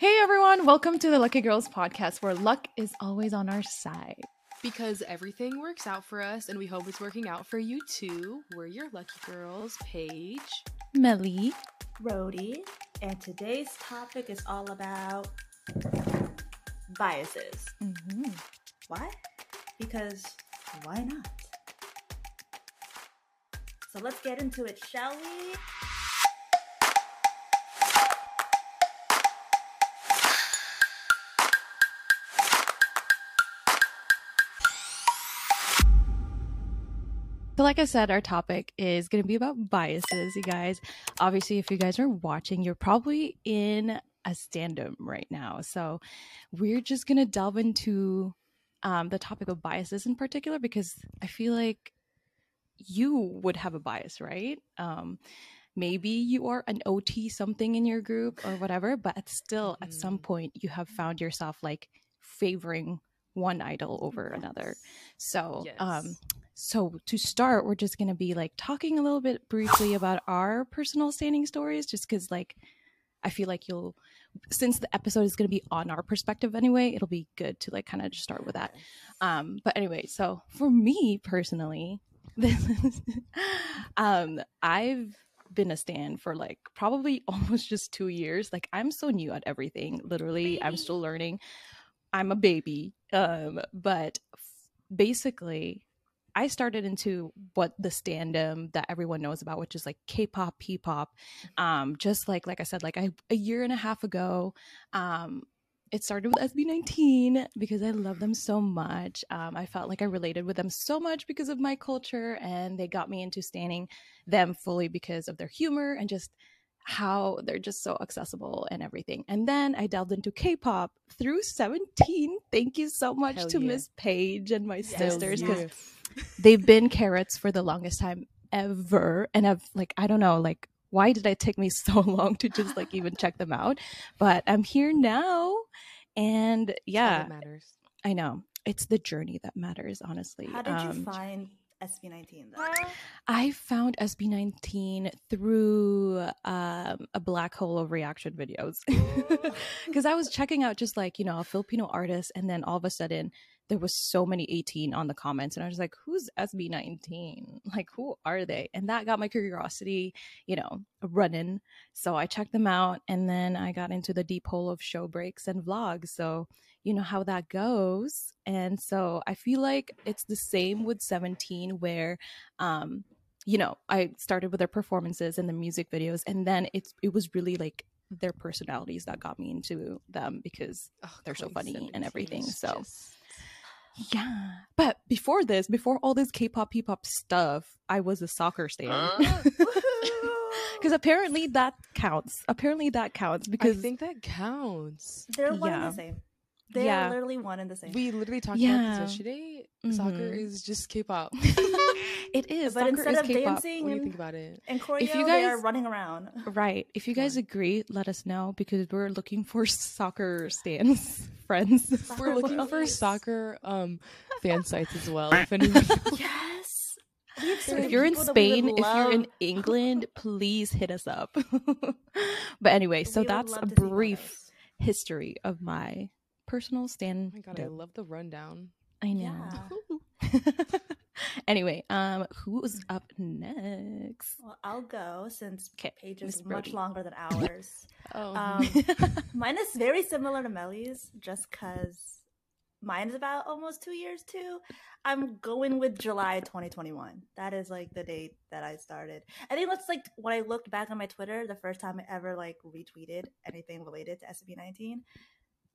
Hey everyone, welcome to the Lucky Girls podcast where luck is always on our side. Because everything works out for us and we hope it's working out for you too. We're your lucky girls, Paige, Meli, Rhodie, and today's topic is all about biases. mm-hmm. Why? Because why not? So let's get into it, shall we? So, like I said, our topic is going to be about biases, you guys. Obviously, if you guys are watching, you're probably in a stand-up right now. So, we're just going to delve into um, the topic of biases in particular because I feel like you would have a bias, right? Um, maybe you are an OT something in your group or whatever, but still, at some Mhm. point, you have found yourself like favoring one idol over another. So, um, so to start, we're just going to be like talking a little bit briefly about our personal standing stories, just because like I feel like you'll, since the episode is going to be on our perspective anyway, it'll be good to like kind of just start with that. Um, but anyway, so for me personally, this is, um, I've been a stand for like probably almost just two years. Like I'm so new at everything. Literally, I'm still learning. I'm a baby. Um, but f- basically, I started into what the standom that everyone knows about, which is like K-pop, P-pop. Um, just like like I said, like I, a year and a half ago, um, it started with SB19 because I love them so much. Um, I felt like I related with them so much because of my culture, and they got me into standing them fully because of their humor and just how they're just so accessible and everything. And then I delved into K-pop through 17. Thank you so much Hell to yeah. Miss Paige and my Yes, sisters because Yeah. they've been Carats for the longest time ever. And I've like I don't know like why did it take me so long to just like even check them out? But I'm here now, and yeah, that matters. I know it's the journey that matters. Honestly, How did you Um, find SB19 though? I found SB19 through um, a black hole of reaction videos because I was checking out just like you know a Filipino artist, and then all of a sudden there was so many A'TIN on the comments, and I was like, "Who's SB19? Like, who are they?" And that got my curiosity, you know, running. So I checked them out, and then I got into the deep hole of show breaks and vlogs. So you know how that goes, and so I feel like it's the same with 17, where um you know i started with their performances and the music videos and then it's it was really like their personalities that got me into them because Oh, They're so funny and everything, so. just- yeah but before this before all this k-pop p-pop stuff i was a soccer stan because apparently that counts apparently that counts because I think that counts. They're one and Yeah. the same. They're literally one and the same. We literally talked about Yeah. this yesterday. Soccer Mhm. is just K-pop. it is but soccer instead is of K-pop. dancing What do you think about it? and choreo, If you they are running around. Right. If you guys Fine. agree, let us know because we're looking for soccer stands friends. We're looking for soccer um fan sites as well. If anyone yes. We have certain if you're in people that we would Spain, if you're in England, please hit us up. but anyway, so we that's a brief history of my personal stand. Oh stand. my god, I love the rundown. I know. anyway, um, who's up next? Well, I'll go since 'Kay, Paige is much longer than ours. Oh, Um, mine is very similar to Meli's, just because mine is about almost two years too. I'm going with July 2021. That is like the date that I started. I think that's like when I looked back on my Twitter, the first time I ever like retweeted anything related to SB19.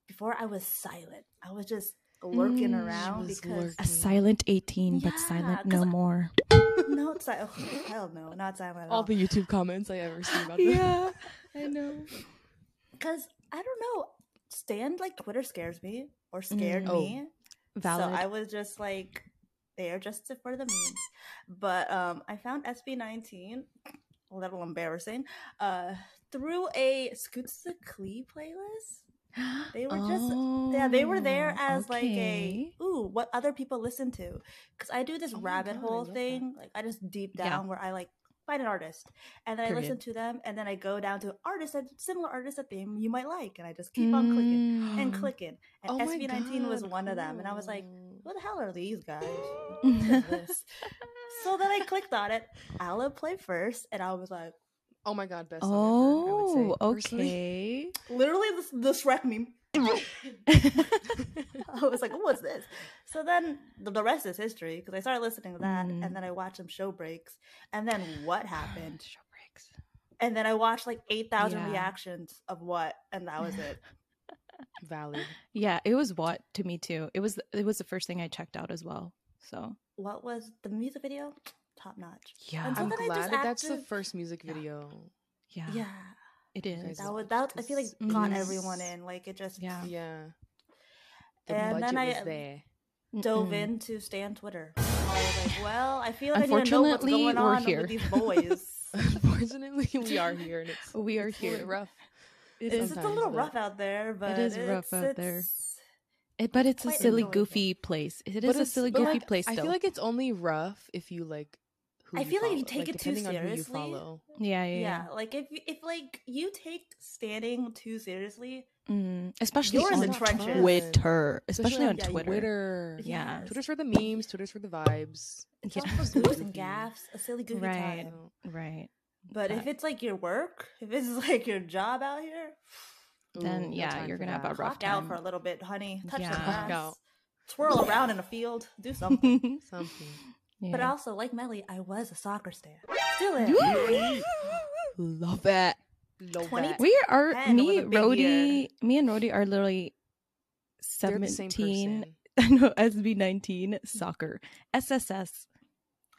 Before I was silent. I was just lurking Mm, around was because a silent A'TIN, but silent no I- more. no, it's like, oh, hell no, not silent at all. all the YouTube comments I ever see about them. yeah, I know. Because I don't know, stand like Twitter scares me or scared Mm. Oh. me. Valid. So I was just like, there just for the memes. But um, I found SB19, a little embarrassing, uh, through a Skusta Clee playlist. They were just yeah, they were there Oh, as like a ooh, what other people listen to. Because I do this Oh rabbit God, hole love that. thing. Like I just deep Yeah. down where I like find an artist, and then I listen to them, and then I go down to artists that similar artists that they you might like, and I just keep on clicking and Mm. clicking. And Oh my SB19 was one of them, and I was like. "What the hell are these guys?" What is this? so then I clicked on it. Alab played first, and I was like, Oh my god, best song ever, I would say, Oh, okay. literally the, the Shrek meme. I was like, what's this? So then the, the rest is history because I started listening to that Mm. and then I watched some show breaks. And then what happened? Show breaks. And then I watched like 8,000 Yeah. reactions of what, and that was it. Valid. Yeah, it was what to me too. It was it was the first thing I checked out as well. So what was the music video? Top notch. yeah, And so I'm then glad that that's the first music video. yeah, Yeah. it guys is. That was, that, I feel like Because- got mm-hmm. everyone in. Like it just Yeah. Yeah. The And then I- uh, there. dove Mm-mm. into Stan Twitter. I was like, well, I feel like I need to know what's Unfortunately, going we're on here. with these boys. Unfortunately, we are here and it's We are it's here. rough. It's, it's a little rough out there, but it is rough it's- out there. it, but it's a silly, enjoyable. goofy place. It is But a silly, goofy like, place. I feel like it's only rough if you like who I feel like you follow, take it too depending you seriously. follow. yeah, yeah, yeah, yeah. like if if like you take standing too seriously, Mm, especially You're in on the trenches. Twitter, especially on yeah, Twitter. Twitter. Yeah. Yes. Twitter's for the memes. Twitter's for the vibes. it's Yeah. for goofs and Goofy. gaffs, a silly goofy Right. time. Right. But if it's like your work, if it's like your job out here, Then, Ooh, yeah, time you're gonna have a that. rough clock out for a little bit, honey. Touch Yeah. the grass, twirl around in a field, do something. Something. But also, like Meli, I was a soccer stan. Still am. Love it. Love 20 that. we are me, was Rhodie, me and Rhodie are literally They're the same seventeen. no, SB nineteen soccer, SSS,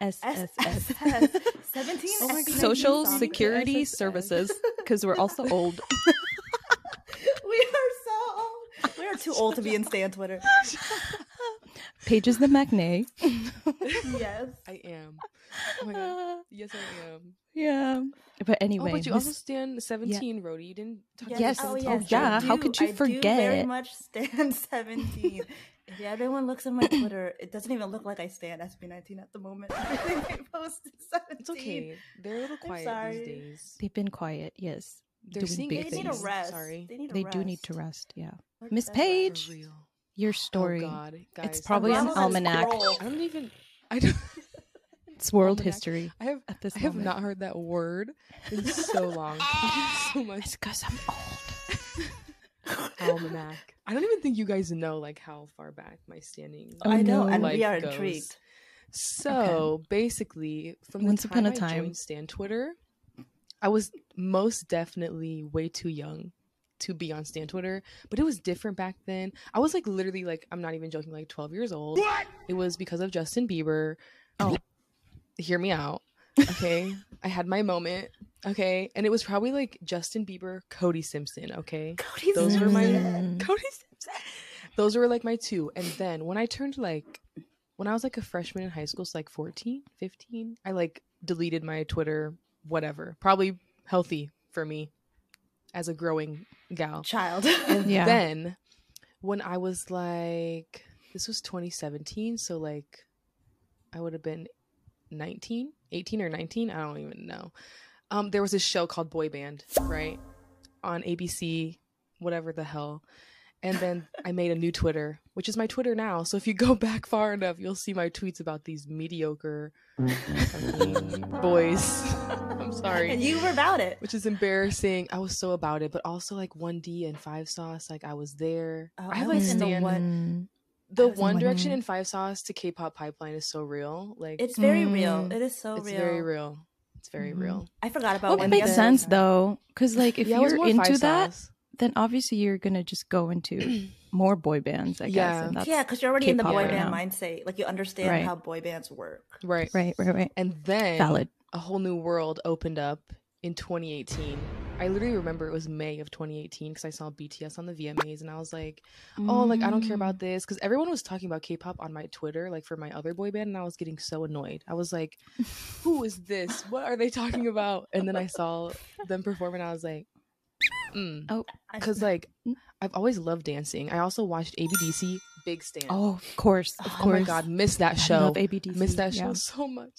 SSS, SSS. 17 Oh God. Social. Security SSS. Services, because we're also old. we are so old. We are too old to be in Stan Twitter. Pages the maknae. yes. I am. Oh my god. Uh, yes, I am. yeah, but anyway, oh, but you Miss- also stand 17, Rhodie. You didn't talk Yes. Oh, yes. Oh, Oh, yes. yeah. I How could you forget? I Do very much stand 17. if everyone looks at my Twitter, it doesn't even look like I stand SB19 at the moment. Everything I post is 17. It's okay. They're a little quiet these days. they've been quiet. Yes, They're doing seeing big They need a rest. Sorry. They need a They rest. do need to rest. Yeah, Where Miss did Oh, that rest? Paige. For real. your story. Oh god, guys. It's probably an almanac. scroll. I don't even. I don't. It's world Almanac. history I have. at this I have not heard that word in so long. So much. It's because I'm old. Almanac. I don't even think you guys know like how far back my standing. Oh, I know, and we are goes. intrigued. So basically, from Once upon time a I time. joined Stan Twitter, I was most definitely way too young to be on Stan Twitter, but it was different back then. I was like literally like I'm not even joking, like 12 years old. What? It was because of Justin Bieber. Oh. hear me out. Okay, I had my moment. Okay, and it was probably like Justin Bieber, Cody Simpson. Okay, Cody those were my. Cody Simpson. Those were like my two. And then when I turned like when I was like a freshman in high school, so like 14, 15, I like deleted my Twitter, whatever. Probably healthy for me as a growing gal. child. And Yeah. then when I was like this was 2017, so like I would have been 19, 18 or 19, I don't even know. Um there was this show called Boy Band, right? On ABC, whatever the hell. And then I made a new Twitter, which is my Twitter now. So if you go back far enough, you'll see my tweets about these mediocre boys. I'm sorry and you were about it. which is embarrassing. I was so about it, but also like 1D and Five Sauce, like I was there. Oh, I have I a was in the one- The I was in One Direction and Five Sauce to K-pop pipeline is so real. Like It's very Mm. real. It is so it's real. It's very real. It's very Mhm. real. I forgot about Well, when it makes sense though, because like if Yeah, you're into that, Sauce. Then obviously you're gonna just go into more boy bands. I guess. Yeah. and yeah, because you're already in the K-pop boy right band now. mindset. Like you understand Right. how boy bands work. right, Right. Right. Right. And then Valid. a whole new world opened up in 2018. I literally remember it was May of 2018 because I saw BTS on the VMAs and I was like, oh, like I don't care Mm. about this because everyone was talking about K-pop on my Twitter, like for my other boy band, and I was getting so annoyed. I was like, "Who is this? What are they talking about?" And then I saw them perform, and I was like, mm. Oh, "Cause like. I've always loved dancing. I also watched ABDC, big stand. Oh, of course. Of oh course. my god, miss that I show. love ABDC. Missed that show yeah. so much.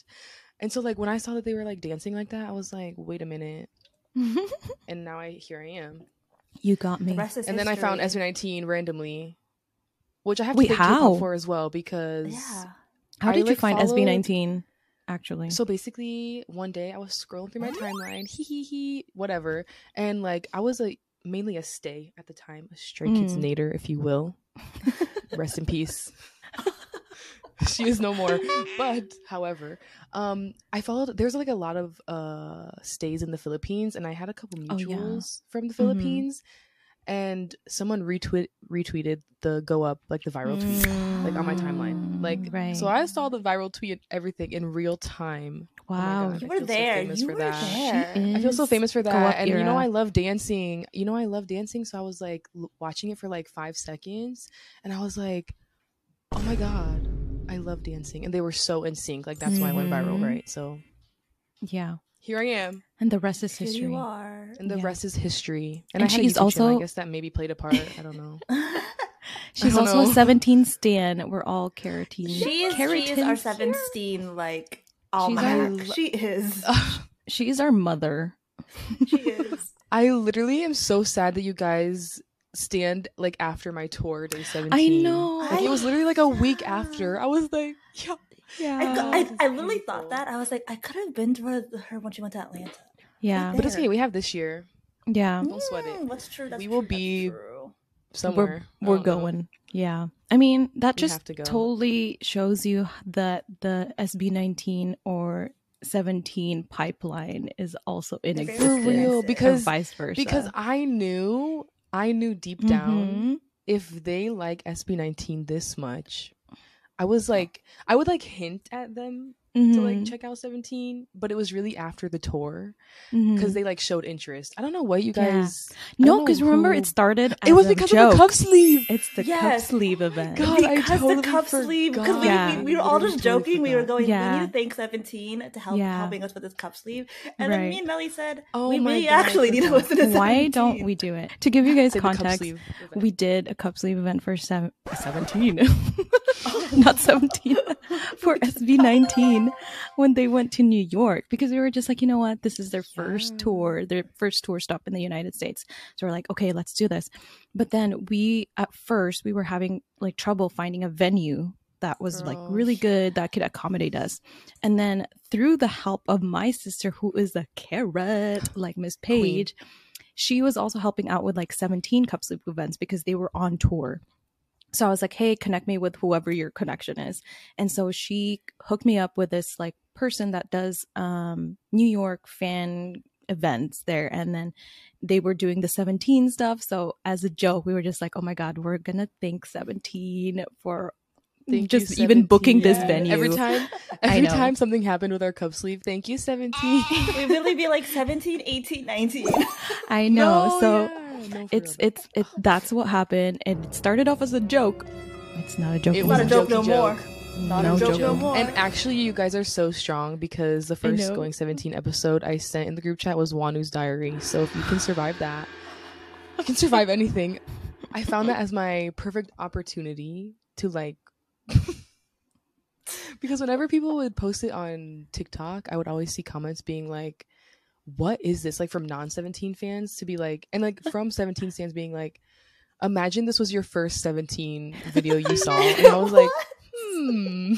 And so like when I saw that they were like dancing like that, I was like, wait a minute. And now I here I am. you got The me. rest is And then I found. SB19 randomly, which I have Wait, to thank how? for as well because Yeah. How I, did you like, find followed- SB19? Actually, So basically, one day I was scrolling through my timeline, hee hee hee, whatever, and like I was a mainly a stay at the time, a Stray Kids Mm. nader, if you will. Rest in peace. she is no more. But however, um, I followed. There's like a lot of uh stays in the Philippines, and I had a couple Oh, yeah. mutuals from the Mhm. Philippines, and someone retweet retweeted the go up like the viral tweet like on my timeline. Like Mm, right. so I saw the viral tweet and everything in real time. my wow. God. You I were feel so there. famous you for were that. there. I feel so famous for go that. up And you know. I love dancing. You know I love dancing, so I was like l- watching it for like 5 seconds and I was like, "Oh my god, I love dancing." And they were so in sync. Like that's why I went viral, Mhm. right? So Yeah, here I am, and the rest is Here history. you are. and the Yeah. rest is history. And, And I she's YouTube channel. also- I guess that maybe played a part. I don't know. She's don't also know. a 17 stan. We're all Cara'tin. she is. She is our seventeen. Like almanac. our- She is. She's our mother. She is. I literally am so sad that you guys stand like after my tour day 17. I know. Like it was literally like a week after. I was like, yeah. Yeah. I, I, I literally thought that. I was like, I could have been to her when she went to Atlanta. yeah. But it's okay. We have this year Yeah. Don't sweat it. Mm, What's true? That's We will true, be- true. somewhere. We're, we're don't know. going. Yeah. I mean, that We just to totally shows you that the SB19 or 17 pipeline is also in existence. For existence. real, or because- vice versa. Because I knew, I knew deep down Mhm. if they like SB19 this much, I was like, I would like hint at them to like Mhm. check out 17, but it was really after the tour because they like showed interest. I don't know what you guys. I no, because remember who- it started. It was a because joke. of the cup sleeve. It's the cup sleeve event. God, I because totally the cup sleeve because we, forgot. we, we were all just totally joking we were going Yeah. we need to thank 17 to help Yeah. helping us with this cup sleeve and then me and Meli said Oh we my really God, actually need to listen to 17 Why don't we do it? To give you guys Say the cup context, we did a cup sleeve event for seven, 17 not 17 for sb19 when they went to new york because we were just like you know what? This is their first Yeah. tour their first tour stop in the united states. So we're like okay let's do this. But then we at first we were having like trouble finding a venue that was like really good that could accommodate us. And then through the help of my sister who is a Carat like miss Queen. she was also helping out with like 17 cup sleeve events because they were on tour so I was like, hey, connect me with whoever your connection is. And so she hooked me up with this like person that does um New York fan events there. And then they were doing the 17 stuff. So as a joke, we were just like, oh my God, we're gonna thank 17 for Thank you, just even booking this venue. Every time, every time something happened with our cup sleeve, thank you, 17. we really be like 17 18 19 I know. No, so yeah. No, for it's real. it's it that's what happened. And it started off as a joke. It's not a joke. It it's not a was joke no jokey more not No a joke joke. no more And actually, you guys are so strong because the first. Going 17 episode I sent in the group chat was Wonwoo's diary. So if you can survive that, you can survive anything. I found that as my perfect opportunity to like. because whenever people would post it on TikTok, I would always see comments being like, what is this? Like from non 17 fans to be like, and like from 17 fans being like, imagine this was your first 17 video you saw. And I was like, hmm.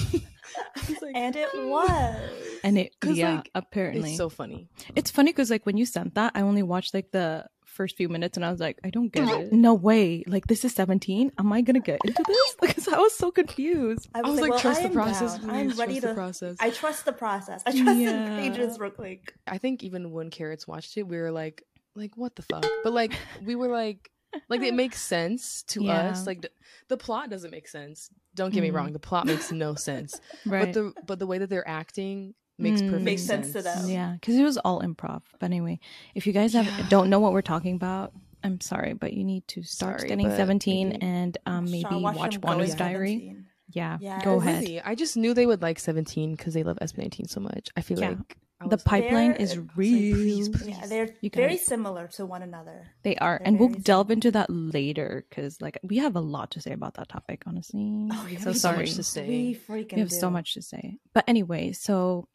Was like, and it was And it, yeah, like, apparently. it's so funny. It's funny because like when you sent that, I only watched like the first few minutes and I was like, I don't get it. No way. Like this is 17. Am I gonna get into this? Because I was so confused. I I was, was like, well, trust I the process. I'm trust ready the process. I trust the process. I trust Yeah. the pages real quick. I think even when Carats watched it, we were like, like what the fuck? But like we were like, like it makes sense to Yeah. us. Like the, the plot doesn't make sense. Don't get me Mhm. wrong, the plot makes no sense. Right. But the but the way that they're acting makes Mm. perfect Makes sense. sense to them. yeah, because it was all improv. But anyway, if you guys have Yeah. don't know what we're talking about, I'm sorry, but you need to start Sorry, studying but 17 maybe- and um, maybe Sean, watch, them Diary. 17. Yeah, Yeah. go ahead. Really, I just knew they would like 17 because they love SB19 so much. I feel Yeah. like I The pipeline They're- is I was like, please, please. Yeah, they're You very guys- similar to one another. They are, They're and we'll very delve into that later because, like, we have a lot to say about that topic. Honestly, Oh, we so have so sorry. much to say. We freaking We have so much to say. But anyway, so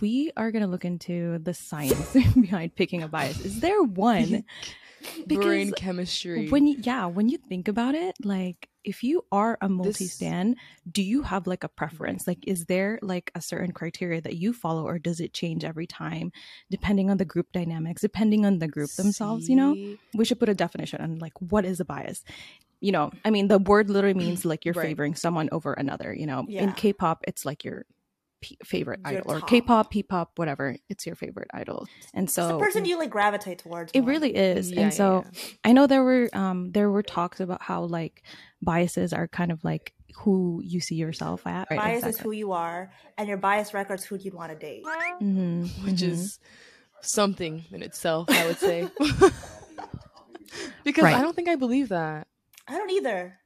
we are going to look into the science behind picking a bias. Is there one? Brain chemistry. when you, yeah, when you think about it, like if you are a multi-stan, do you have like a preference? Like is there like a certain criteria that you follow or does it change every time depending on the group dynamics, depending on the group themselves, you know? We should put a definition on like what is a bias you know i mean the word literally means like you're Right. favoring someone over another you know in k-pop it's like your p- favorite Your idol or k-pop p-pop whatever it's your favorite idol and It's so the person you like gravitate towards. it more. really is Yeah, and yeah, so yeah. i know there were um there were talks about how like biases are kind of like who you see yourself at right bias is who you are, and your bias record's who you'd want to date. Mhm, which mhm. is something in itself, I would say. because Right. I don't think I believe that. I don't either,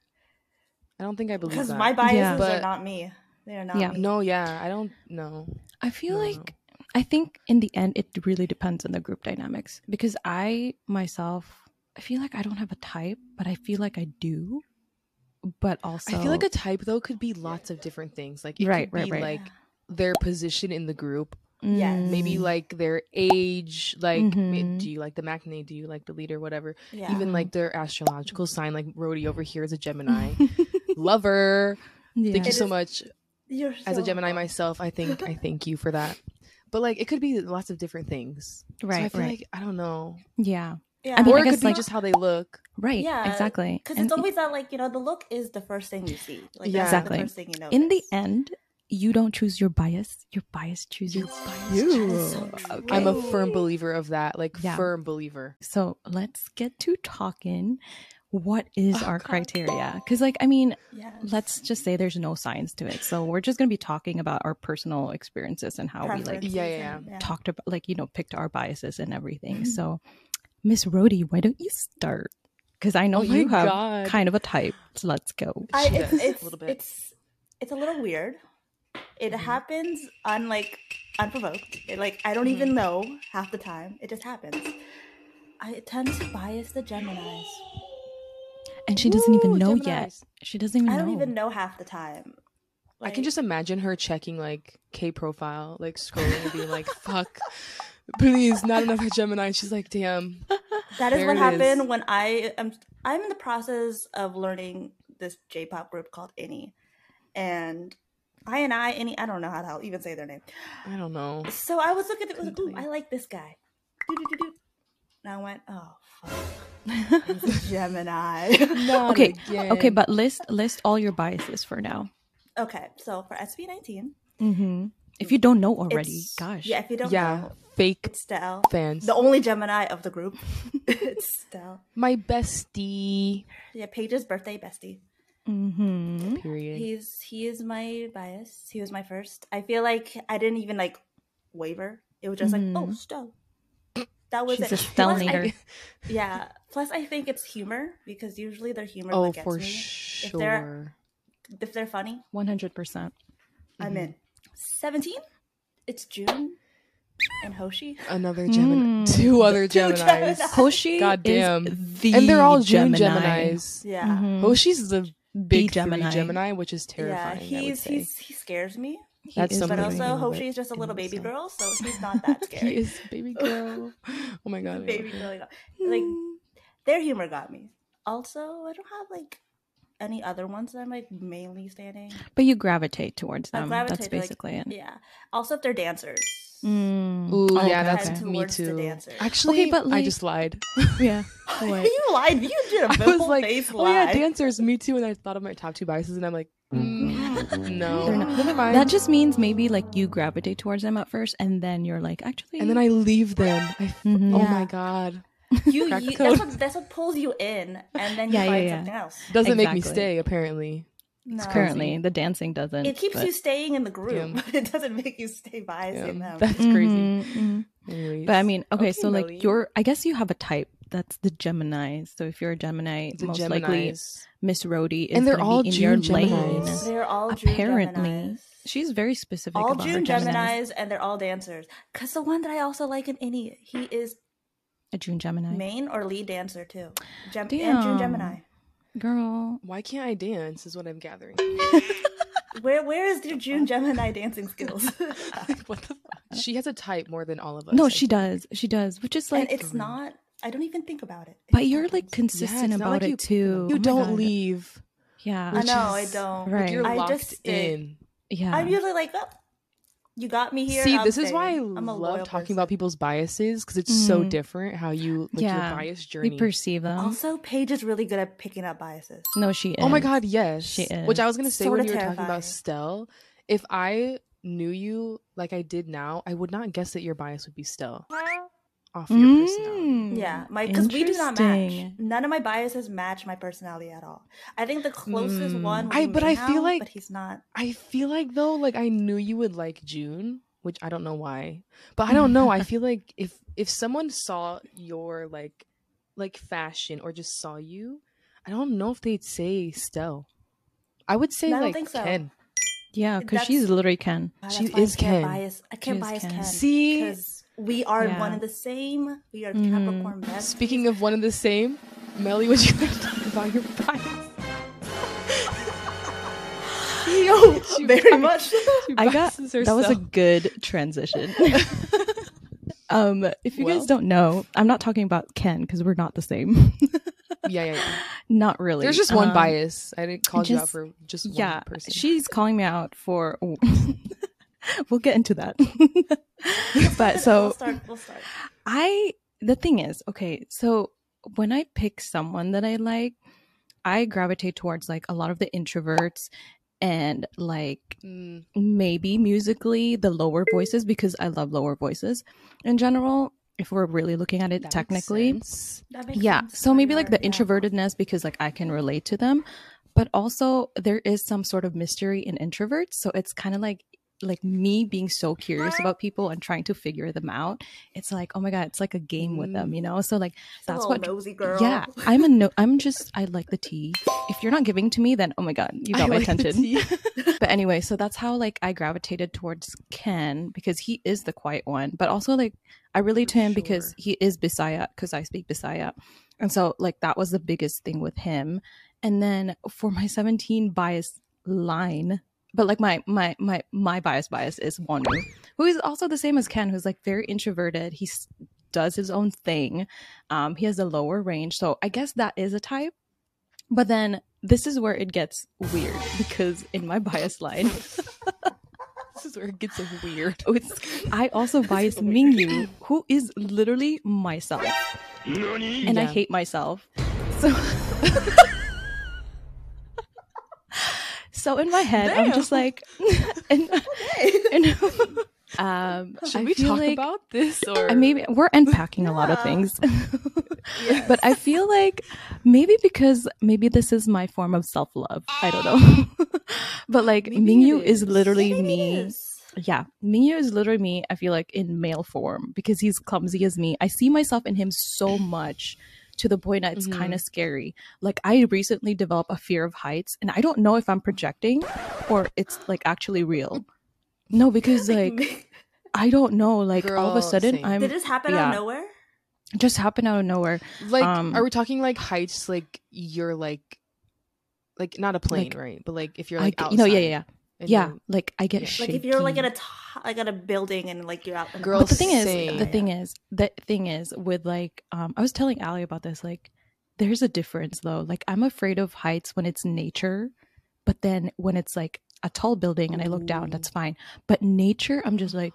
I don't think I believe because that. my biases Yeah. are not me. They are not Yeah. me. no, yeah, I don't know. I feel No, no, like I think in the end it really depends on the group dynamics because I myself I feel like I don't have a type, but I feel like I do. But also I feel like a type though could be lots of different things. Like it Right, could right, be right. like their position in the group, Yeah, maybe like their age, like ma- Mhm. do you like the matinee, do you like the leader, whatever. Yeah. Even like their astrological sign, like Rhodie over here is a Gemini. Lover. yeah. Thank you It so is- much. You're As a Gemini wrong. myself, I think I thank you for that. But like it could be lots of different things. so I right, feel right. like I don't know. yeah. Yeah. I mean, or I it guess, could be like- just how they look. Right. Yeah, exactly. Because it's always that, like, you know, the look is the first thing you see. Like, Yeah. that's Exactly. the first thing you know. in the end, you don't choose your bias. Your bias chooses Your you. That is so Okay. I'm a firm believer of that. Like Yeah. firm believer. So let's get to talking. What is Oh, our God. criteria? Because, like, I mean, Yes. let's just say there's no science to it. So we're just going to be talking about our personal experiences and how we like Preferences Yeah, yeah, talked about, like, you know, picked our biases and everything. Mm-hmm. So, Miss Rhodie, why don't you start? Because I know Oh you have God. kind of a type. So let's go. I, She it's, a little bit. it's it's a little weird. It Mhm. happens unlike unprovoked. It, like I don't even know half the time. It just happens. I tend to bias the Gemini's. And she doesn't even know Geminis. yet. She doesn't even I know. don't even know half the time. I can just imagine her checking like K profile, like scrolling and being like, "Fuck, please, not enough Gemini." And she's like, "Damn." that is what happened is. when I am. I'm in the process of learning this J-pop group called INI, and I and I INI. I don't know how to even say their name. I don't know. So I was looking at it, was like, ooh. I like this guy. Do-do-do-do. And I went, oh, fuck. Gemini. Not okay, again. okay, but list list all your biases for now. okay, so for SB19, Mm-hmm. If you don't know already, it's- gosh. Yeah, if you don't yeah, know, fake it's Stell. fans. The only Gemini of the group. it's Stell. My bestie. Yeah, Paige's birthday bestie. Mm-hmm. Period. He's he is my bias. He was my first. I feel like I didn't even like waver. It was just like, oh. Stell. That was She's it. a Stell Plus, leader. yeah. Plus, I think it's humor because usually their humor. oh, what gets for me. sure. they're- If they're funny, One hundred percent. I'm Mhm. in. 17? It's Jun and Hoshi. Another Gemini. Mm. Two other Two Geminis. Geminis. Hoshi God damn. the And they're all June Gemini. Geminis. Yeah. Mhm. Hoshi's the big Gemini. Gemini. Gemini, which is Yeah, terrifying. I would he's say. he's he scares me, He That's is something but also in the- Hoshi is just a little baby sun. girl, so he's not that scary. he scary. is baby girl. Oh my god. I baby love girl, you know. like their humor got me. Also, I don't have like any other ones that I'm like mainly standing. But you gravitate towards them. gravitate That's to, like, basically it. Yeah. Also, if they're dancers, Mm. Ooh, Oh, yeah, that's okay. Me too. dancers. Actually, Okay, but, I just lied. yeah. What? you lied. You did a I full was like, face oh yeah, dancers, me too. And I thought of my top two biases, and I'm like, mm, no, not- never mind. That just means maybe like you gravitate towards them at first, and then you're like, actually, and then I leave them. I f- Mhm. Oh Yeah. my god, you, you that's what that's what pulls you in, and then you Yeah, yeah, find yeah. something else. doesn't make me stay. Apparently, No. currently the dancing doesn't. it keeps but- you staying in the group, Damn. but it doesn't make you stay biased Yeah, in them. that's crazy. Mhm, mhm. But I mean, okay, Okay, so like Meli. you're, I guess you have a type. That's the Gemini. So if you're a Gemini, the most likely Geminis. Miss Rhodie is And they're all be in your June lane. Geminis. They're all June Apparently, Geminis. she's very specific all about her June Geminis. Geminis, and they're all dancers. Cause the one that I also like in INI, he is A June Gemini. main or lead dancer too. Gem- and Damn. June Gemini. Girl, Why can't I dance? Is what I'm gathering. Where where is your June Gemini dancing skills? what the fuck? She has a type more than all of us. no, I she think. does. She does, which is and like. it's not. I don't even think about it. It but you're like consistent it's not about like it you- too. You Oh don't God. leave. Yeah. I which know. I don't. Right. Like you're I locked just stick. in. Yeah. I'm usually like, oh, you got me here. See, I'm this is why I I'm a love talking person. about people's biases because it's so Mhm. different how you like Yeah. your bias we journey. perceive them. Also, Paige is really good at picking up biases. no, she is. oh my god, yes. She is. Which I was gonna say Sorta when you were talking about Stell. If I knew you like I did now, I would not guess that your bias would be Stell off your personality. Mm, Yeah, my because we do not match. None of my biases match my personality at all. I think the closest Mm. one. I- but I feel Mayhow, like- but he's not. I feel like though, like I knew you would like Jun, which I don't know why, but I don't know. I feel like if if someone saw your like like fashion or just saw you, I don't know if they'd say Stell. I would say I don't like think so. Ken. Yeah, because she's literally Ken. Uh, She is I can't Ken. bias. I can't bias Ken. Ken. See? Because we are Yeah. one and the same. We are Mhm. Capricorn best. Speaking of one and the same, Meli, would you like to talk about your bias? Yo, She very bias- much. I got biases that was a good transition. um, if you Well. guys don't know, I'm not talking about Ken because we're not the same. yeah, yeah, yeah. not really. There's just one Um, bias. I didn't call you out for just one Yeah, person. she's calling me out for. we'll get into that. but so we'll start. We'll start. I the thing is, okay, so when I pick someone that I like, I gravitate towards like a lot of the introverts and like Mm, maybe musically the lower voices because I love lower voices in general. If we're really looking at it that technically, sense. That makes yeah. So maybe like the yeah. introvertedness because like I can relate to them, but also there is some sort of mystery in introverts. So it's kind of like like me being so curious about people and trying to figure them out. It's like oh my god, it's like a game with them, you know. Mm. So like that's what nosy girl. yeah, I'm a no. I'm just I like the tea. If you're not giving to me, then oh my god, you I got my like attention. but anyway, so that's how like I gravitated towards Ken because he is the quiet one, but also like I relate to him because he is Bisaya because I speak Bisaya, and so like that was the biggest thing with him. And then for my 17 bias line, but like my my my my bias bias is Wonwoo, who is also the same as Ken, who's like very introverted. He does his own thing. Um, he has a lower range, so I guess that is a type. But then this is where it gets weird because in my bias line, This is where it gets weird. it's, I also bias Mingyu, who is literally myself, and I hate myself. So, so in my head, I'm just like, and, and um, Should I we talk like, about this or maybe we're unpacking a lot of things. Yes. but I feel like maybe because maybe this is my form of self love. I don't know. but like Maybe Mingyu is. is. literally Maybe me. Yeah, Mingyu is literally me. I feel like in male form because he's clumsy as me. I see myself in him so much to the point that it's Mhm. kind of scary. Like I recently developed a fear of heights, and I don't know if I'm projecting or it's like actually real. No, because like I don't know. Like all of a sudden, same. I'm did this happen yeah. out of nowhere? just happened out of nowhere. like um, are we talking like heights like you're like like not a plane, Like, right? But like if you're I like get- you know, yeah, yeah, yeah. Outside and Yeah, you're- like I get Yeah. shaky. Like if you're like at a t- like at a building and like you're out. in the Girl, but the thing is, same. the thing is, the thing is with like, um, I was telling Ali about this. Like, there's a difference though. Like, I'm afraid of heights when it's nature, but then when it's like a tall building and I look down, that's fine. But nature, I'm just like,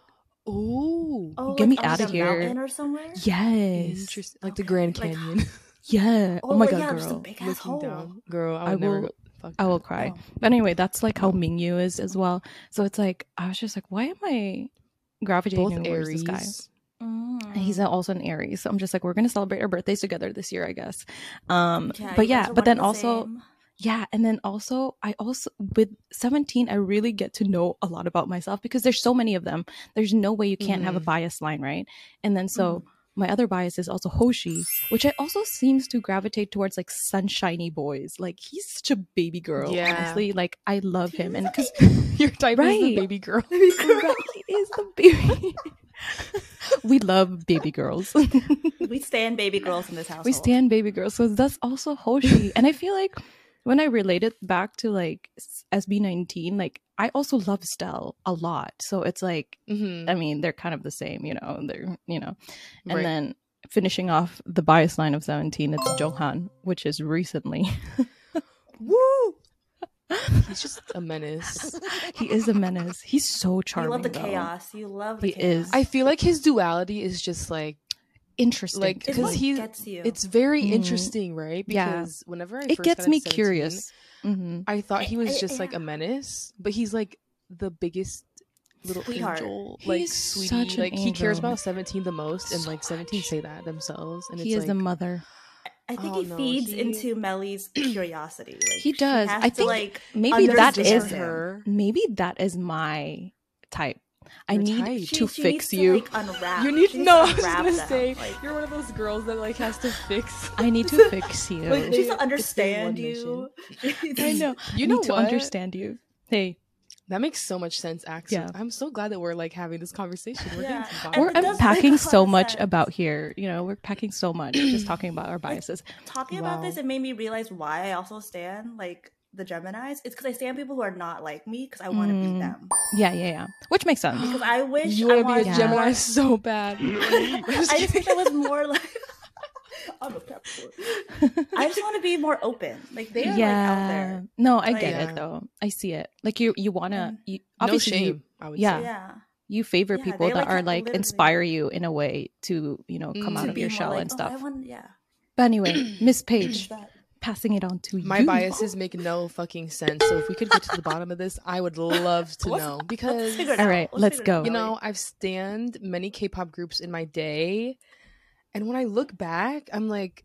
Ooh. Oh, Get like me on, outta like, a here. mountain or somewhere. yes, Interesting. Like the Okay. Grand Like, Canyon. yeah. Oh, Oh, my god, yeah, just a girl, big ass Looking hole. down. Girl, I would I never will- go. Fuck I will that. cry. Oh. But anyway, that's like how Mingyu is as well. So it's like I was just like, why am I gravitating Both towards Aries. this guy? Mm. And he's also an Aries, so I'm just like, we're gonna celebrate our birthdays together this year, I guess. Um, Yeah, but yeah, but then the also, same. yeah, and then also, I also with 17, I really get to know a lot about myself because there's so many of them. There's no way you can't have a Mhm. bias line, right? And then so. Mm-hmm. My other bias is also Hoshi, which I also seems to gravitate towards like sunshiny boys. Like he's such a baby girl, Yeah. honestly. Like I love him, and because Your type is the Right. baby girl. right, he is the baby. we love baby girls. we stand baby girls in this house. we stand baby girls so that's also hoshi and i feel like when i relate it back to like sb19 like I also love Stell a lot. So it's like, Mhm. I mean, they're kind of the same, you know. They're you know, and Right. then finishing off the bias line of seventeen, it's Jeonghan, which is recently. Woo! He's just a menace. he is a menace. He's so charming. You love the though. chaos. You love the He chaos. is. I feel like his duality is just like Interesting. Like, because he gets you. it's very Mhm. interesting, right? Yeah. Because whenever I it gets got me 17, curious. Hmm I thought he was I- I- just like a menace, but he's like the biggest little Sweetheart. angel, like He's sweetie. such an like he cares about Seventeen the most, and like Seventeen much. say that themselves, and He it's is the mother. I think Oh, he no, feeds he- into Meli's curiosity. Like, He does. has I to, think like Maybe that understand is for him. her. maybe that is my type. I Your need type. She, to she fix needs you. To, like, unwrap. You need she to needs know. I to was gonna them, say like- you're one of those girls that like has to fix. I need to fix you. Like, she needs They- to understand you. I know. You I know need to understand you. Hey, That makes so much sense. Actually, Yeah. I'm so glad that we're like having this conversation. We're Yeah. getting to the And bottom we're it of does this. unpacking make a lot so of much sense. about here. You know, we're packing so much just talking about our biases. Talking about this, it made me realize why I also stand like the Geminis. It's because I stand people who are not like me because I want to Mm. be them. Yeah, yeah, yeah. Which makes sense. Because I wish You I want to be a Yeah. Gemini more- so bad. I just wish I was more like. I'm a Capricorn. I just want to be more open. Like they are like out there. No, I Like- get Yeah. it though. I see it. Like you, you wanna. And You, no obviously, shame. you, I would Yeah. say. Yeah. you favor Yeah, people that like, are like literally- inspire you in a way to you know come Mm. out To of your shell like, and "Oh, stuff. I want, yeah. But anyway, Miss Page, That- passing it on to My you. My biases make no fucking sense. So if we could get to the bottom of this, I would love to Let's- know Let's because figure it All out. right, Let's let's figure it out, go. you know I've stanned many K-pop groups in my day, and when I look back, I'm like,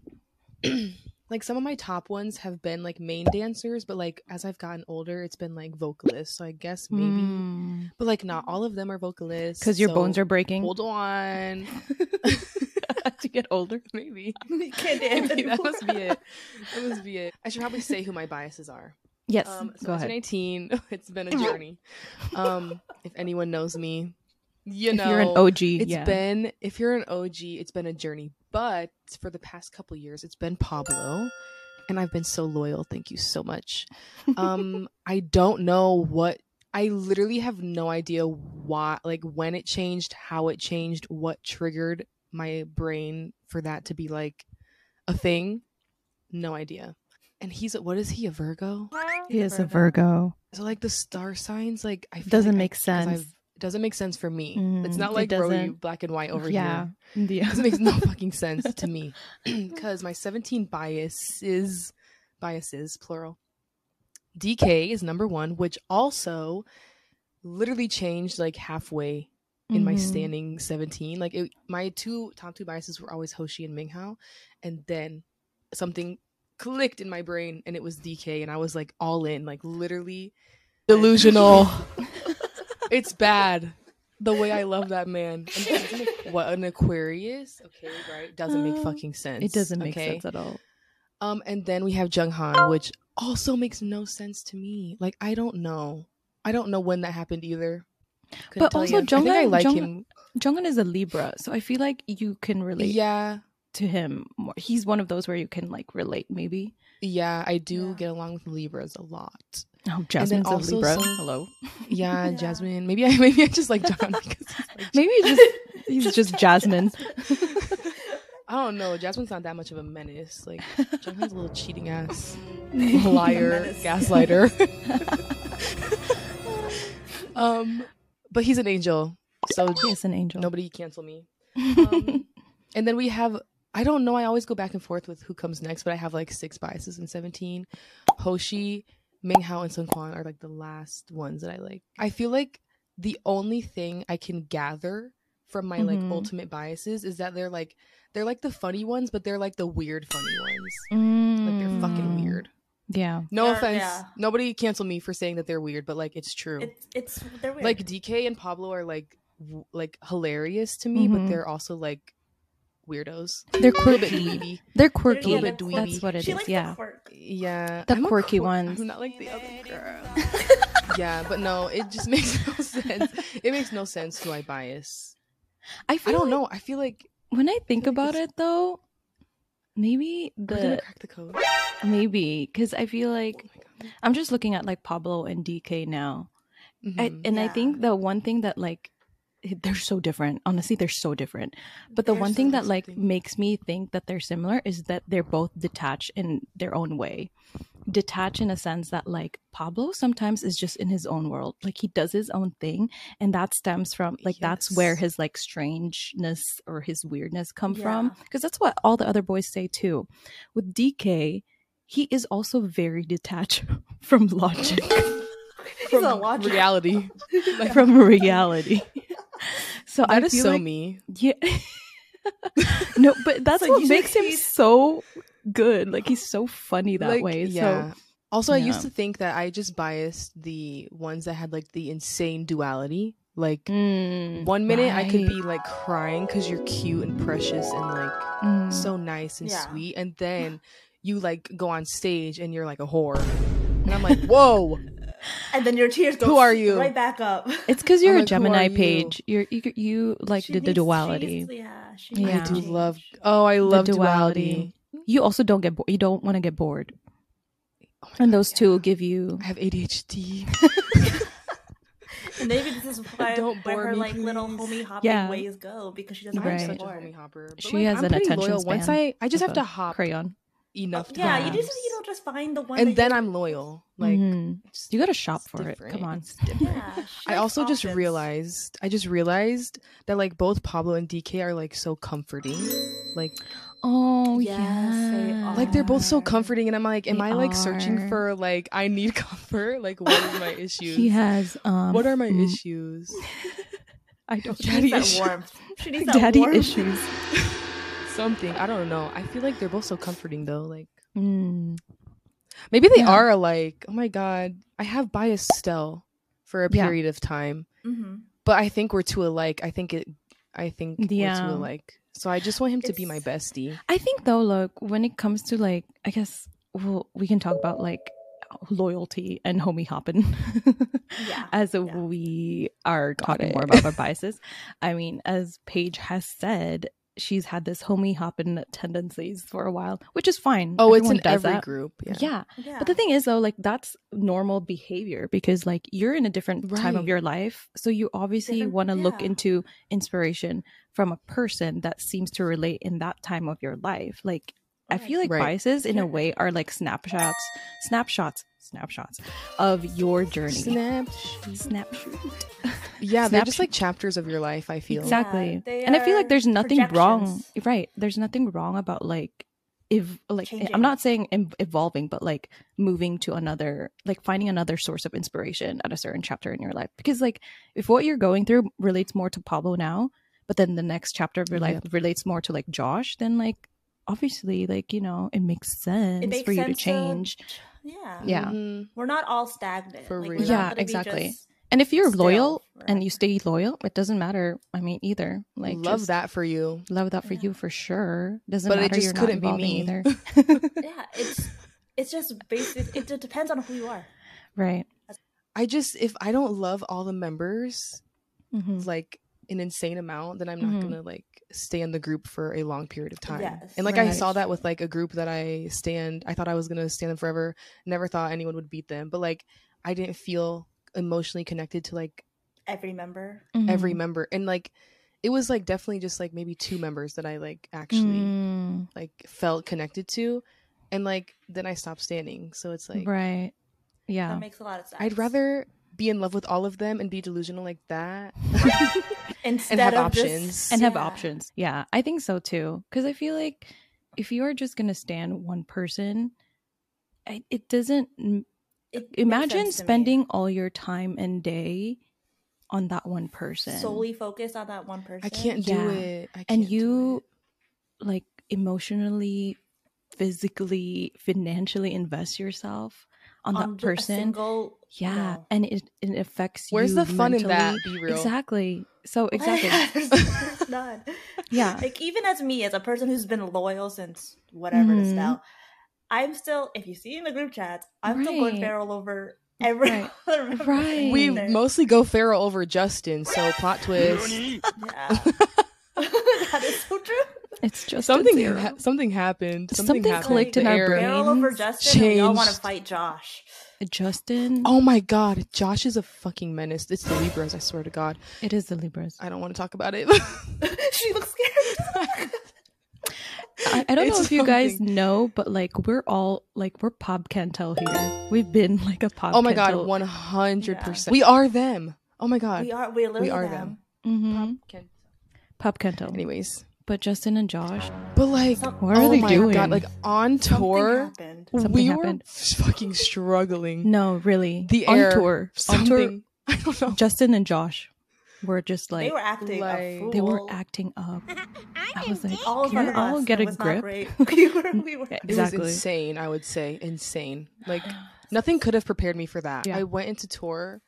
like some of my top ones have been like main dancers, but like as I've gotten older, it's been like vocalists. So I guess maybe, hmm. but like not all of them are vocalists because your so bones are breaking Hold on, as you get older. maybe. Maybe that must be it. That must be it. I should probably say who my biases are. Yes, Um, so go ahead. 2019, it's been a journey. Um, if anyone knows me, you know, If you're an OG, it's yeah. been if you're an OG, it's been a journey. But for the past couple years, it's been Pablo, and I've been so loyal. Thank you so much. Um, I don't know what. I literally have no idea why, like when it changed, how it changed, what triggered my brain for that to be like a thing. No idea. And he's what is he a Virgo? he is a Virgo. So like the star signs, like I feel Doesn't like I- sense. I've- It doesn't make sense for me. it's Mm, not like Brody doesn't. black and white over yeah, here. yeah. It makes no fucking sense to me because my 17 biases, biases plural. DK is number one, which also literally changed like halfway in my Mhm. standing 17. Like it, my two top two biases were always Hoshi and Minghao, and then something clicked in my brain and it was DK, and I was like all in, like literally delusional. it's bad. The way I love that man. And he's an aqu- what an Aquarius? Okay, right? Doesn't make Uh, fucking sense. It doesn't make okay? sense at all. Um, and then we have Jeonghan, which also makes no sense to me. Like I don't know. I don't know when that happened either. Couldn't But also you. I I like Jung- him. Jungkook is a Libra, so I feel like you can relate Yeah, to him more. He's one of those where you can like relate, maybe. yeah, I do Yeah. get along with Libras a lot. Oh, Jasmine's a Libra. some- Hello. Yeah, Yeah. Jasmine. Maybe I maybe I just like because like Maybe he's just he's just Jasmine. I don't know. Jasmine's not that much of a menace. Like Jeonghan's a little cheating ass liar, gaslighter. um, but he's an angel, so he's an angel. nobody cancel me. Um, and then we have I don't know. I always go back and forth with who comes next, but I have like six biases in seventeen. Hoshi, Minghao, and Seungkwan are like the last ones that I like. I feel like the only thing I can gather from my like Mhm. ultimate biases is that they're like they're like the funny ones, but they're like the weird funny ones. Like they're fucking Mm. weird. Yeah. No They're- offense. yeah. Nobody cancel me for saying that they're weird, but like it's true. It's it's they're weird. like DK and Pablo are like w- like hilarious to me, Mhm. but they're also like weirdos. They're A little bit quirky. dweeby. They're quirky. yeah, little bit dweeby. That's what it she is. likes Yeah. the quirk. Yeah, The I'm quirky quir- ones. I'm not like the other girl. yeah, but no, it just makes no sense. It makes no sense who I bias. I I don't like know. I feel like when I think feel like about it though, maybe the crack the code. maybe because I feel Oh like God. I'm just looking at like Pablo and DK now, I, Mhm. and I think the one thing that like they're so different. Honestly, they're so different. But the They're one so thing that like makes me think that they're similar is that they're both detached in their own way. Detached in a sense that like Pablo sometimes is just in his own world. Like he does his own thing and that stems from like that's where his like strangeness or his weirdness come from because that's what all the other boys say too. With DK, he is also very detached from logic, He's From logic. reality. Like, from reality. So I that is feel so like me. yeah. no, but that's what makes him so good. Like he's so funny that Like, way. Yeah. So also, I used to think that I just biased the ones that had like the insane duality. Like Mm, one minute I could be like crying because you're cute and precious and like Mm. so nice and Yeah. sweet, and then you like go on stage and you're like a whore, and I'm like, whoa. And then your tears go Who are you? right back up. It's because you're I'm a like, Gemini are you? Paige. You're you you like She the, the duality. she's- Yeah, Yeah. I do love. Oh, I love duality. duality. You also don't get bo- you don't want to get bored, Oh and God, those two give you. I have ADHD. And maybe this is why Don't where bore her me, like little please. homie hopping Yeah. ways go because she doesn't I'm Right. have such a support. homie hopper. But, She like, has I'm an pretty attention loyal. Once I, I just have to hop Crayon, enough Yeah, times, you just you don't just find the one. and then you- I'm loyal. Like Mhm. you got to shop it's for it. Come on. It's different. Yeah, I likes also just options. realized I just realized that like both Pablo and DK are like so comforting. Like Oh Yes, they yeah. like they're both so comforting and I'm like, am They I like searching for like I need comfort? Like what are my issues? He has um. what are my mm, issues? I don't. She Daddy needs that issues. warmth. She needs that Daddy warmth. issues. Something. I don't know. I feel like they're both so comforting though. Like Mm. maybe they Yeah. are alike. Oh my god. I have bias still for a Yeah. period of time. Mhm. But I think we're too alike. I think it I think we're Yeah. too alike. So I just want him to be my bestie. I think though, look, when it comes to like, I guess well, we can talk about like loyalty and homie hopping Yeah, as yeah. we are talking it. more about our biases. I mean, as Paige has said, she's had this homie hopping tendencies for a while, which is fine. Oh, it's Everyone in every that. group. Yeah. Yeah. Yeah. But the thing is though, like that's normal behavior because like you're in a different time of your life. So you obviously want to look into inspiration from a person that seems to relate in that time of your life. Like I feel like Right. biases in a way are like snapshots, snapshots, snapshots of your journey. Snap. Snapshot. Yeah, they're just like chapters of your life, I feel. Exactly. they and I feel like there's nothing wrong. Right. There's nothing wrong about like if like eh, Changing. I'm not saying evolving but like moving to another like finding another source of inspiration at a certain chapter in your life because like if what you're going through relates more to Pablo now but then the next chapter of your life relates more to like Josh then like obviously like you know it makes sense It makes for you to sense change yeah. Yeah. Mhm. We're not all stagnant. For Like, real. Yeah, exactly. and if you're still loyal and you stay loyal it doesn't matter I mean either like Love just- that for you. love that for Yeah. you for sure. Doesn't matter, But it just you're couldn't be me. either. Yeah, it's it's just basic. It, it depends on who you are. right. I just if I don't love all the members hmm like an insane amount, then I'm not Mhm. gonna like stay in the group for a long period of time. Yes. And like I saw that with like a group that I stand I thought I was gonna stand them forever. Never thought anyone would beat them. But like I didn't feel emotionally connected to like Every member. every Mm-hmm. member. And like it was like definitely just like maybe two members that I like actually Mm, like felt connected to. And like then I stopped standing. So it's like right. Yeah. That makes a lot of sense. I'd rather be in love with all of them and be delusional like that instead and have of just- options. and have Yeah. options. Yeah, I think so too. Because I feel like if you are just gonna stand one person, I, it doesn't. It Imagine sense me. spending all your time and day on that one person. solely focused on that one person. I can't do Yeah. it. I can't and do you it. like emotionally, physically, financially invest yourself on, that person. single, yeah, no. and it it affects Where's you Where's the fun in that? Be real. Exactly. So exactly. there's, there's none. Yeah. Like even as me, as a person who's been loyal since whatever Mhm. this now, I'm still. If you see in the group chats, I'm still going Right. feral over every Right. other Right. We there. mostly go feral over Justin, so plot twist. yeah. that is so true. It's just something zero. ha- something happened. Something, Something happened. clicked The in our brain. Barrel over Brains Justin. And we all want to fight Josh. Justin. Oh my god, Josh is a fucking menace. It's the Libras, I swear to God. it is the Libras. I don't want to talk about it. she looks scared. I, I don't know It's if you guys something. know, but like we're all like we're Pop Cantel here. We've been like a Pop. oh my god, one hundred percent. We are them. Oh my god. we are. We're literally are them. Mhm. Can- Pop Cantel. Anyways, But Justin and Josh, but like, Some- what are oh they my doing? god, like on Something tour, happened. Something we happened. were fucking struggling. no, really, The on air, tour, on tour. I don't know. Justin and Josh were just like they were acting like- a fool. they were acting up. I was like, all in can front of all get a grip? we were. We were. Yeah, It exactly. was insane. I would say insane. Like nothing could have prepared me for that. Yeah. I went into tour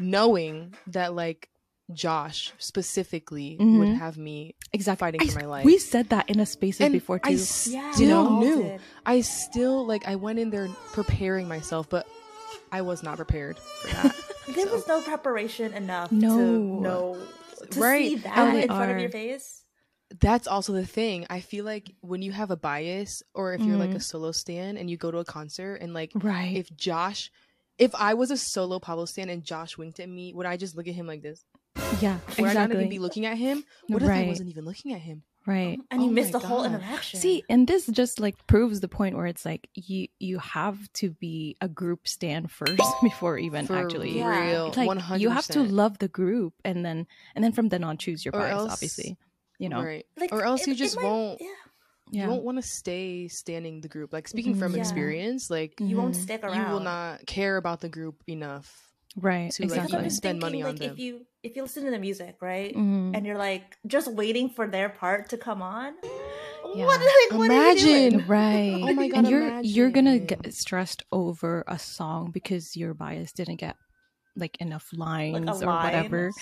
knowing that like Josh specifically would Mhm. have me. Exactly. fighting I for my life. We said that in a spaces And before too. I Yeah, still we knew. did. I still like. I went in there preparing myself, but I was not prepared for that. There So- was no preparation enough No. to know to Right. see that they in front of your face. That's also the thing. I feel like when you have a bias, or if you're like Mhm. a solo stan and you go to a concert, and like right. if Josh, if I was a solo Pablo stan and Josh winked at me, would I just look at him like this? Yeah. Would I not even Exactly. be looking at him? What if I wasn't even looking at him? right. And you Oh missed my the whole interaction. See, and this just like proves the point where it's like you you have to be a group stand first before even For actually. Yeah. real, It's like one hundred. you have to love the group and then and then from then on choose your Or bias. else- obviously, you know. right? Like, or else it- you just might- won't. Yeah, Yeah. You won't want to stay standing the group. Like speaking from Mhm. Yeah. experience, like you won't stick around. you will not care about the group enough. Right. to, like, Because I'm exactly. even just spend money thinking, on like, them. If you if you listen to the music, right, Mhm. and you're like just waiting for their part to come on, Yeah. what, like, what are you doing? Imagine. Right. Oh my God, And you're you're gonna get stressed over a song because your bias didn't get like enough lines Like a or whatever.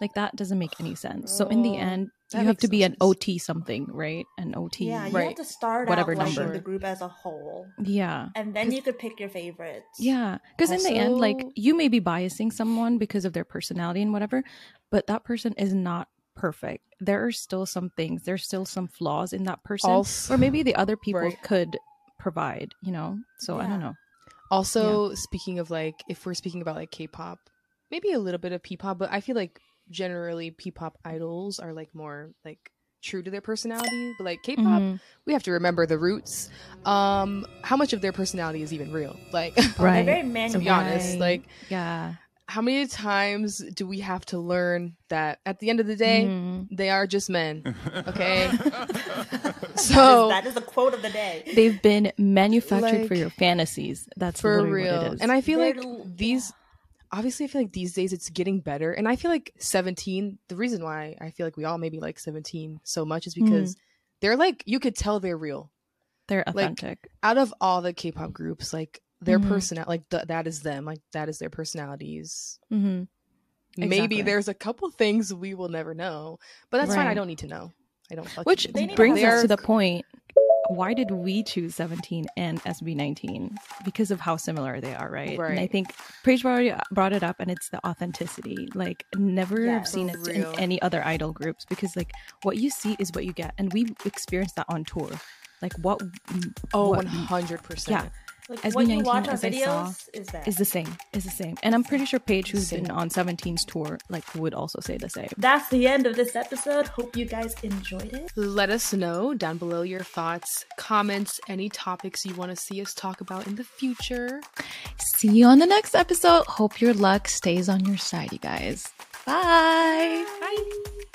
Line. Like that doesn't make any sense. So in the Oh, end, that you have to no be an sense. OT something, right? An OT. Yeah, you Right. have to start Whatever out number. the group as a whole, Yeah. and then you could pick your favorites. Yeah, because in the end, like you may be biasing someone because of their personality and whatever, but that person is not perfect. There are still some things, there's still some flaws in that person, Also, or maybe the other people Right. could provide, you know? So I don't know. Also, speaking of like, if we're speaking about like K-pop, maybe a little bit of P-pop, but I feel like generally P-pop idols are like more like true to their personality. But like K-pop, Mhm. we have to remember the roots. Um, how much of their personality is even real? Like, they're Right. very to be honest, Right. like Yeah. how many times do we have to learn that at the end of the day, Mhm. they are just men? Okay. So that is the quote of the day. They've been manufactured for your fantasies. That's for real, what it is. and I feel They're like l- these. Obviously, I feel like these days it's getting better, and I feel like seventeen. The reason why I feel like we all maybe like seventeen so much is because they're like you could tell they're real. They're like, authentic. Out of all the K-pop groups, like their personal, like th- that is them, like that is their personalities. hmm Maybe there's a couple things we will never know, but that's fine. I don't need to know. I don't. fucking Which need They to need know. brings us to the point why did we choose 17 and SB19 because of how similar they are right, right. and i think Paige already brought it up and it's the authenticity. Like never Yeah, have seen it in any other idol groups because like what you see is what you get. And we experienced that on tour. Like what Oh, what one hundred percent. Yeah. Like, As what we you watch 19 on as I saw, videos is that. is the same is the same and i'm pretty sure Paige who's been on 17's tour like would also say the same That's the end of this episode. Hope you guys enjoyed it. Let us know down below your thoughts, comments, any topics you want to see us talk about in the future. see you on the next episode hope your luck stays on your side you guys bye Bye.